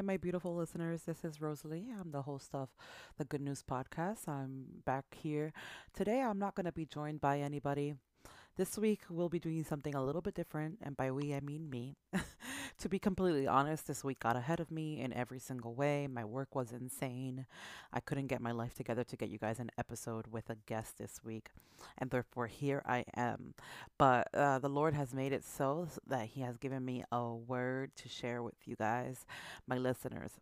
Hi, my beautiful listeners. This is Rosalie. I'm the host of the Good News Podcast. I'm back here. Today, I'm not going to be joined by anybody. This week, we'll be doing something a little bit different, and by we, I mean me. to be completely honest, this week got ahead of me in every single way. My work was insane. I couldn't get my life together to get you guys an episode with a guest this week, and therefore, here I am. But uh, the Lord has made it so that He has given me a word to share with you guys, my listeners.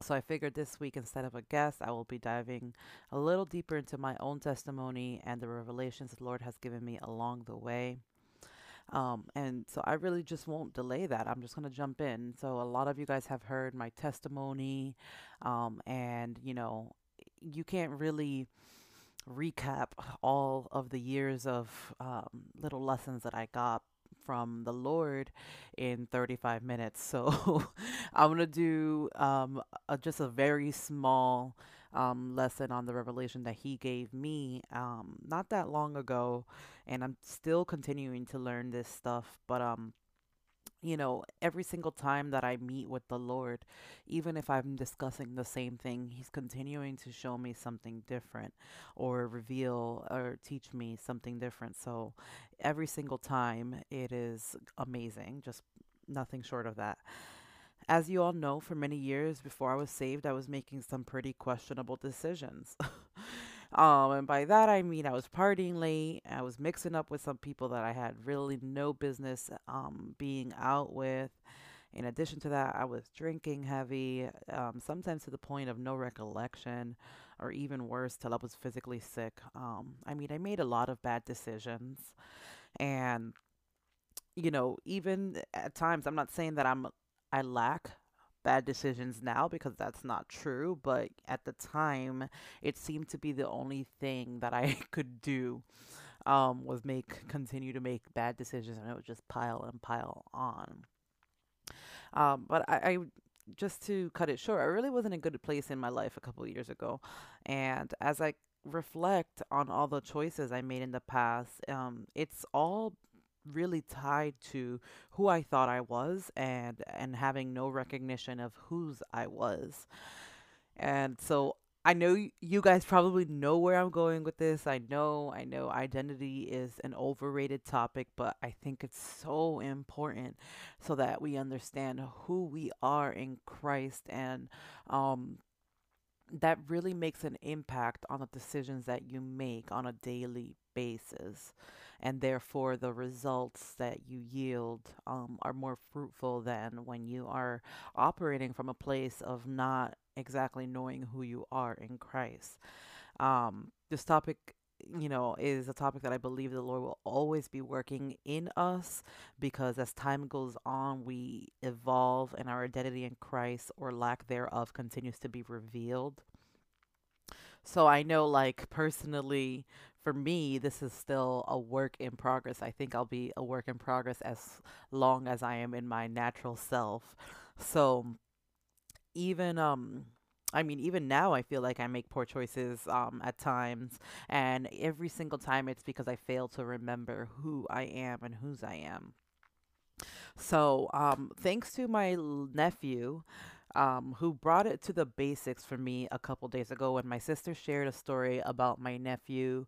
So I figured this week, instead of a guest, I will be diving a little deeper into my own testimony and the revelations the Lord has given me along the way. Um, and so I really just won't delay that. I'm just going to jump in. So a lot of you guys have heard my testimony, um, and you know, you can't really recap all of the years of um, little lessons that I got from the Lord in 35 minutes. So I'm going to do um, a, just a very small um, lesson on the revelation that He gave me um, not that long ago. And I'm still continuing to learn this stuff. But um, you know, every single time that I meet with the Lord, even if I'm discussing the same thing, He's continuing to show me something different or reveal or teach me something different. So every single time, it is amazing, just nothing short of that. As you all know, for many years before I was saved, I was making some pretty questionable decisions. Um, and by that I mean I was partying late. I was mixing up with some people that I had really no business um, being out with. In addition to that, I was drinking heavy, um, sometimes to the point of no recollection, or even worse, till I was physically sick. Um, I mean, I made a lot of bad decisions, and you know, even at times, I'm not saying that I'm I lack bad decisions now because that's not true. But at the time, it seemed to be the only thing that I could do um, was make continue to make bad decisions, and it would just pile and pile on. Um, but I, I just to cut it short, I really wasn't in a good place in my life a couple of years ago, and as I reflect on all the choices I made in the past, um, it's all really tied to who I thought I was and and having no recognition of whose I was. And so I know you guys probably know where I'm going with this. I know, I know identity is an overrated topic, but I think it's so important so that we understand who we are in Christ and um that really makes an impact on the decisions that you make on a daily basis and therefore the results that you yield um, are more fruitful than when you are operating from a place of not exactly knowing who you are in Christ. Um, this topic you know, is a topic that I believe the Lord will always be working in us because as time goes on, we evolve and our identity in Christ or lack thereof continues to be revealed. So I know, like, personally, for me, this is still a work in progress. I think I'll be a work in progress as long as I am in my natural self. So even um I mean, even now, I feel like I make poor choices um, at times, and every single time it's because I fail to remember who I am and whose I am. So, um, thanks to my nephew, um, who brought it to the basics for me a couple days ago when my sister shared a story about my nephew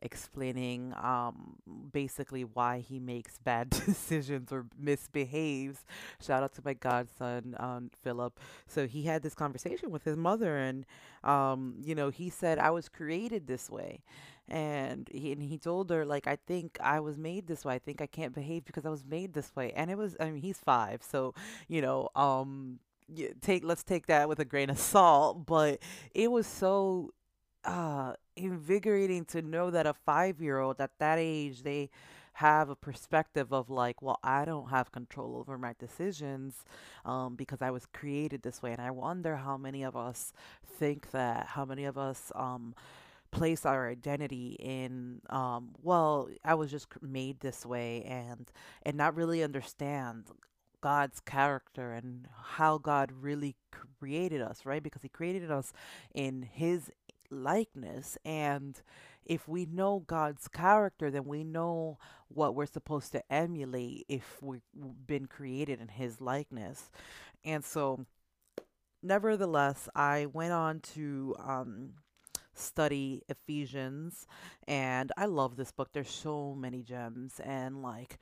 explaining um, basically why he makes bad decisions or misbehaves. Shout out to my godson, um, Philip. So he had this conversation with his mother, and um, you know, he said, "I was created this way." And he, and he told her like I think I was made this way. I think I can't behave because I was made this way. And it was I mean he's 5. So, you know, um take let's take that with a grain of salt, but it was so uh invigorating to know that a 5-year-old at that age they have a perspective of like, well, I don't have control over my decisions um, because I was created this way. And I wonder how many of us think that, how many of us um, place our identity in, um, well, I was just made this way and and not really understand God's character and how God really created us, right? Because He created us in His likeness. And if we know God's character, then we know what we're supposed to emulate if we've been created in His likeness. And so nevertheless, I went on to um, study Ephesians, and I love this book. There's so many gems, and like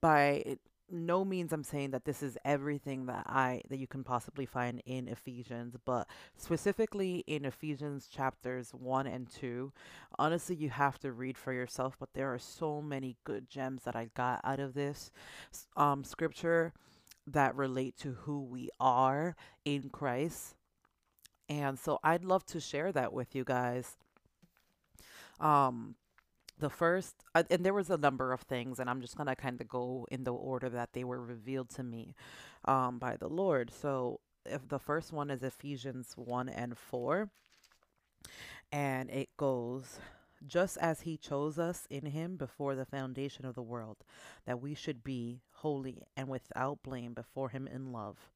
by no means I'm saying that this is everything that I that you can possibly find in Ephesians, but specifically in Ephesians chapters 1 and 2, honestly you have to read for yourself, but there are so many good gems that I got out of this um scripture that relate to who we are in Christ. And so I'd love to share that with you guys. Um the first uh, and there was a number of things and i'm just going to kind of go in the order that they were revealed to me um, by the lord. So if the first one is ephesians 1 and 4 and it goes just as he chose us in him before the foundation of the world that we should be holy and without blame before him in love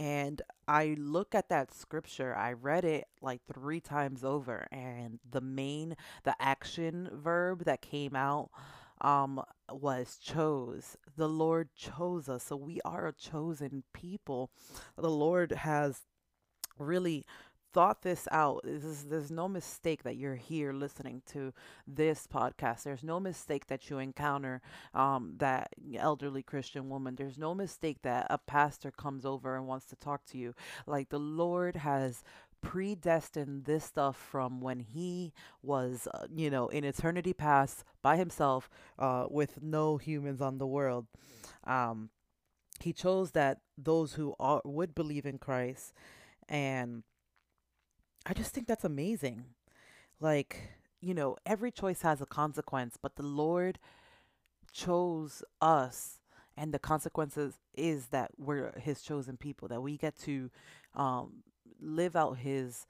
and I look at that scripture, I read it like three times over, and the main, the action verb that came out um was chose. The lord chose us so we are a chosen people. The lord has really thought this out. This is, there's no mistake that you're here listening to this podcast. There's no mistake that you encounter um, that elderly Christian woman. There's no mistake that a pastor comes over and wants to talk to you. Like the Lord has predestined this stuff from when he was, uh, you know, in eternity past by himself uh, with no humans on the world. Um, he chose that those who are, would believe in Christ and I just think that's amazing. Like, you know, every choice has a consequence, but the Lord chose us and the consequences is that we're his chosen people that we get to um, live out his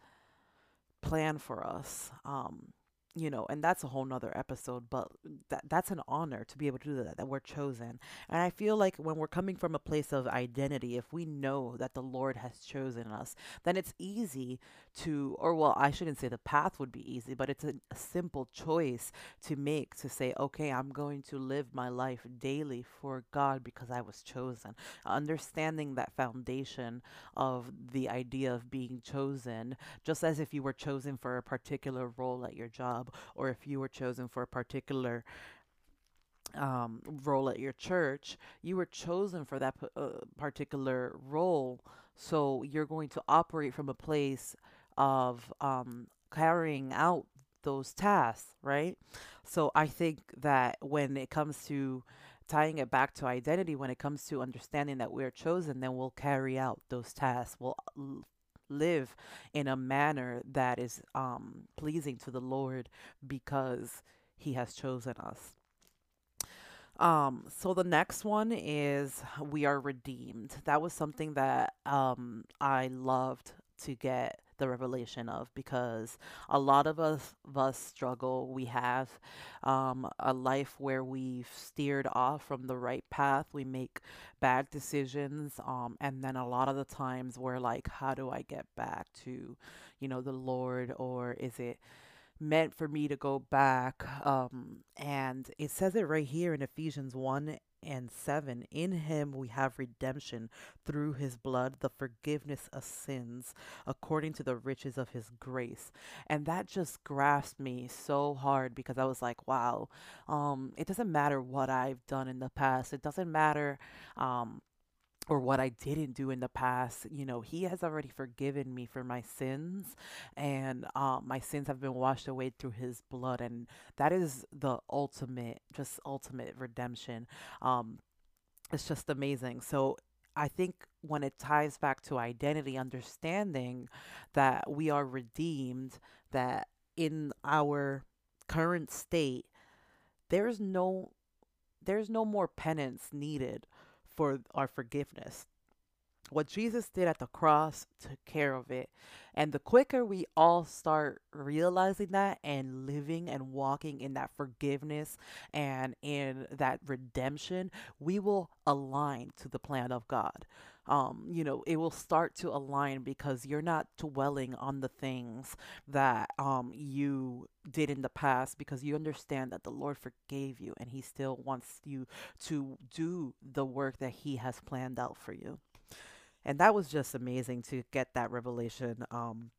plan for us um, you know, and that's a whole nother episode, but that that's an honor to be able to do that, that we're chosen. And I feel like when we're coming from a place of identity, if we know that the Lord has chosen us, then it's easy to, or well, I shouldn't say the path would be easy, but it's a, a simple choice to make to say, okay, I'm going to live my life daily for God because I was chosen. Understanding that foundation of the idea of being chosen, just as if you were chosen for a particular role at your job or if you were chosen for a particular um, role at your church, you were chosen for that uh, particular role. So you're going to operate from a place of um, carrying out those tasks, right? So I think that when it comes to tying it back to identity, when it comes to understanding that we're chosen, then we'll carry out those tasks. We'll live in a manner that is um, pleasing to the Lord because He has chosen us. Um, so the next one is we are redeemed. That was something that um, I loved to get the revelation of because a lot of us, of us struggle. We have um, a life where we've steered off from the right path. We make bad decisions. Um, and then a lot of the times we're like, how do I get back to, you know, the Lord? Or is it meant for me to go back? Um, and it says it right here in Ephesians 1 and 7 in him we have redemption through his blood the forgiveness of sins according to the riches of his grace and that just grasped me so hard because i was like wow um it doesn't matter what i've done in the past it doesn't matter um or what I didn't do in the past, you know, He has already forgiven me for my sins, and um, my sins have been washed away through His blood, and that is the ultimate, just ultimate redemption. Um, it's just amazing. So I think when it ties back to identity, understanding that we are redeemed, that in our current state, there's no there's no more penance needed for our forgiveness. What Jesus did at the cross took care of it. And the quicker we all start realizing that and living and walking in that forgiveness and in that redemption, we will align to the plan of God um, you know, it will start to align because you're not dwelling on the things that um, you did in the past because you understand that the Lord forgave you and He still wants you to do the work that He has planned out for you. And that was just amazing to get that revelation. Um,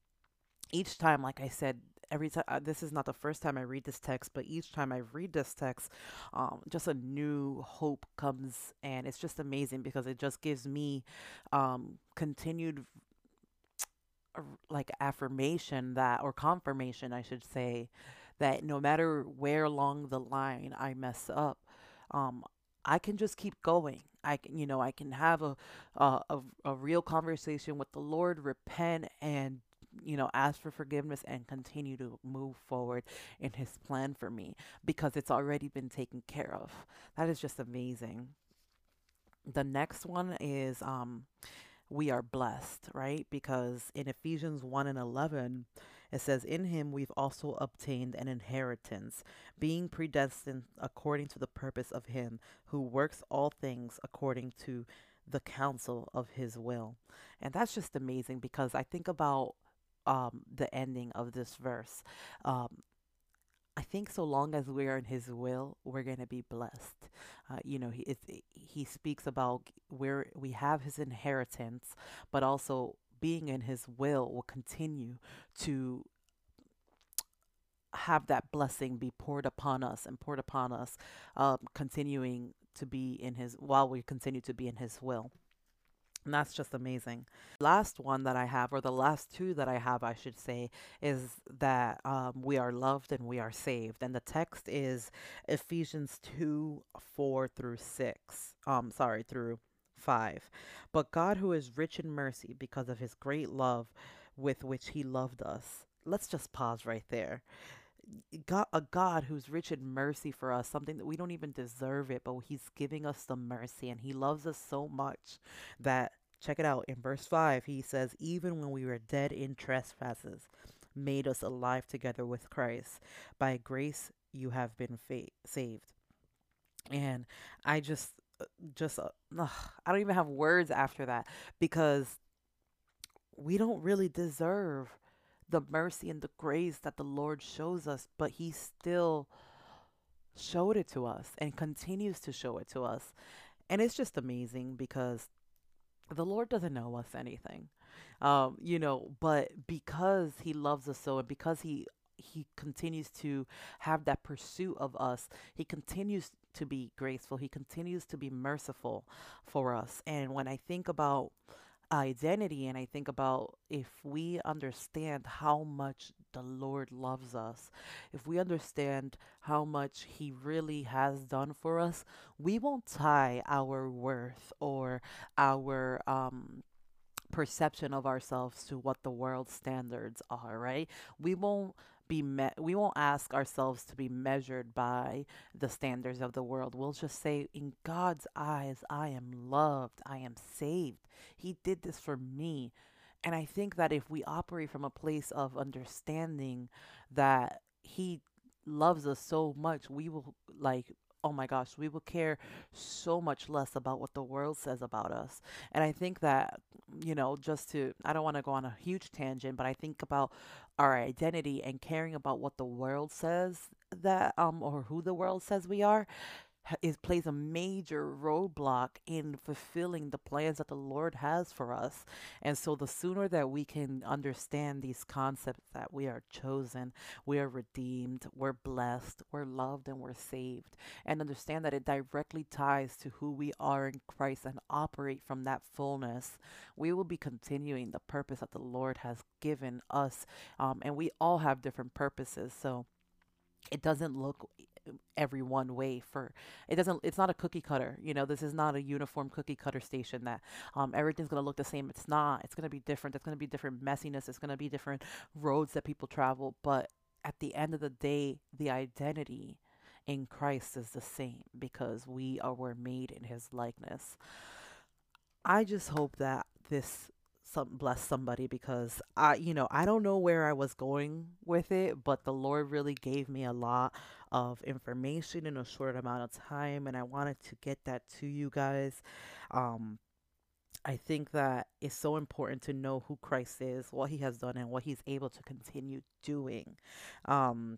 each time, like I said, every time uh, this is not the first time I read this text, but each time I read this text, um, just a new hope comes, and it's just amazing because it just gives me um, continued like affirmation that or confirmation, I should say, that no matter where along the line I mess up, um, I can just keep going. I can, you know, I can have a, a a a real conversation with the Lord, repent, and you know, ask for forgiveness and continue to move forward in His plan for me because it's already been taken care of. That is just amazing. The next one is um, we are blessed, right? Because in Ephesians 1 and 11, it says, In him we've also obtained an inheritance, being predestined according to the purpose of him who works all things according to the counsel of his will. And that's just amazing because I think about um, the ending of this verse. Um, I think so long as we are in His will, we're going to be blessed. Uh, you know, he he speaks about where we have His inheritance, but also being in His will will continue to have that blessing be poured upon us and poured upon us, um, continuing to be in His while we continue to be in His will. And that's just amazing. Last one that I have, or the last two that I have, I should say, is that um, we are loved and we are saved. And the text is Ephesians 2 4 through 6. Um, sorry, through 5. But God, who is rich in mercy because of his great love with which he loved us. Let's just pause right there. God, a God who's rich in mercy for us, something that we don't even deserve it, but He's giving us the mercy, and He loves us so much that, check it out, in verse 5, He says, Even when we were dead in trespasses, made us alive together with Christ. By grace you have been fa- saved. And I just, uh, just, uh, ugh, I don't even have words after that because we don't really deserve the mercy and the grace that the Lord shows us, but He still showed it to us and continues to show it to us. And it's just amazing because the Lord doesn't know us anything. Um, you know, but because He loves us so and because He he continues to have that pursuit of us. He continues to be graceful. He continues to be merciful for us. And when I think about identity and I think about if we understand how much the Lord loves us, if we understand how much He really has done for us, we won't tie our worth or our um, perception of ourselves to what the world standards are, right? We won't be met we won't ask ourselves to be measured by the standards of the world. We'll just say in god's eyes i am loved. I am saved. He did this for me. And i think that if we operate from a place of understanding that he loves us so much we will like oh my gosh, we will care so much less about what the world says about us. And I think that, you know, just to, I don't want to go on a huge tangent, but I think about our identity and caring about what the world says that, um, or who the world says we are is plays a major roadblock in fulfilling the plans that the Lord has for us. And so the sooner that we can understand these concepts that we are chosen, we are redeemed, we're blessed, we're loved and we're saved and understand that it directly ties to who we are in Christ and operate from that fullness, we will be continuing the purpose that the Lord has given us. Um, and we all have different purposes. So it doesn't look every one way for it doesn't it's not a cookie cutter you know this is not a uniform cookie cutter station that um, everything's going to look the same. It's not. It's going to be different. It's going to be different messiness. It's going to be different roads that people travel. But at the end of the day the identity in christ is the same because we are were made in his likeness. I just hope that this some bless somebody because I you know I don't know where I was going with it but the Lord really gave me a lot of information in a short amount of time and I wanted to get that to you guys um I think that it's so important to know who Christ is, what he has done and what he's able to continue doing. Um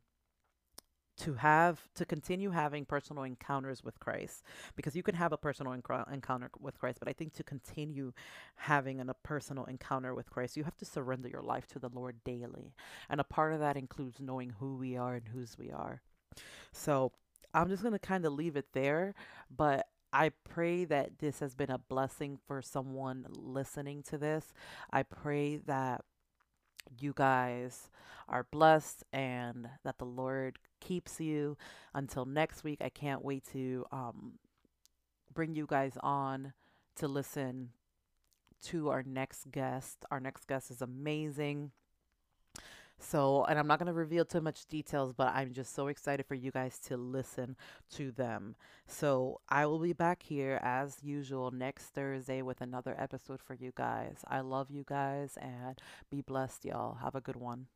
to have to continue having personal encounters with Christ because you can have a personal encou- encounter with Christ but I think to continue having an, a personal encounter with Christ you have to surrender your life to the Lord daily and a part of that includes knowing who we are and whose we are so I'm just going to kind of leave it there but I pray that this has been a blessing for someone listening to this. I pray that you guys are blessed and that the Lord keeps you. Until next week, I can't wait to um, bring you guys on to listen to our next guest. Our next guest is amazing. So, and I'm not going to reveal too much details, but I'm just so excited for you guys to listen to them. So, I will be back here as usual next Thursday with another episode for you guys. I love you guys and be blessed, y'all. Have a good one.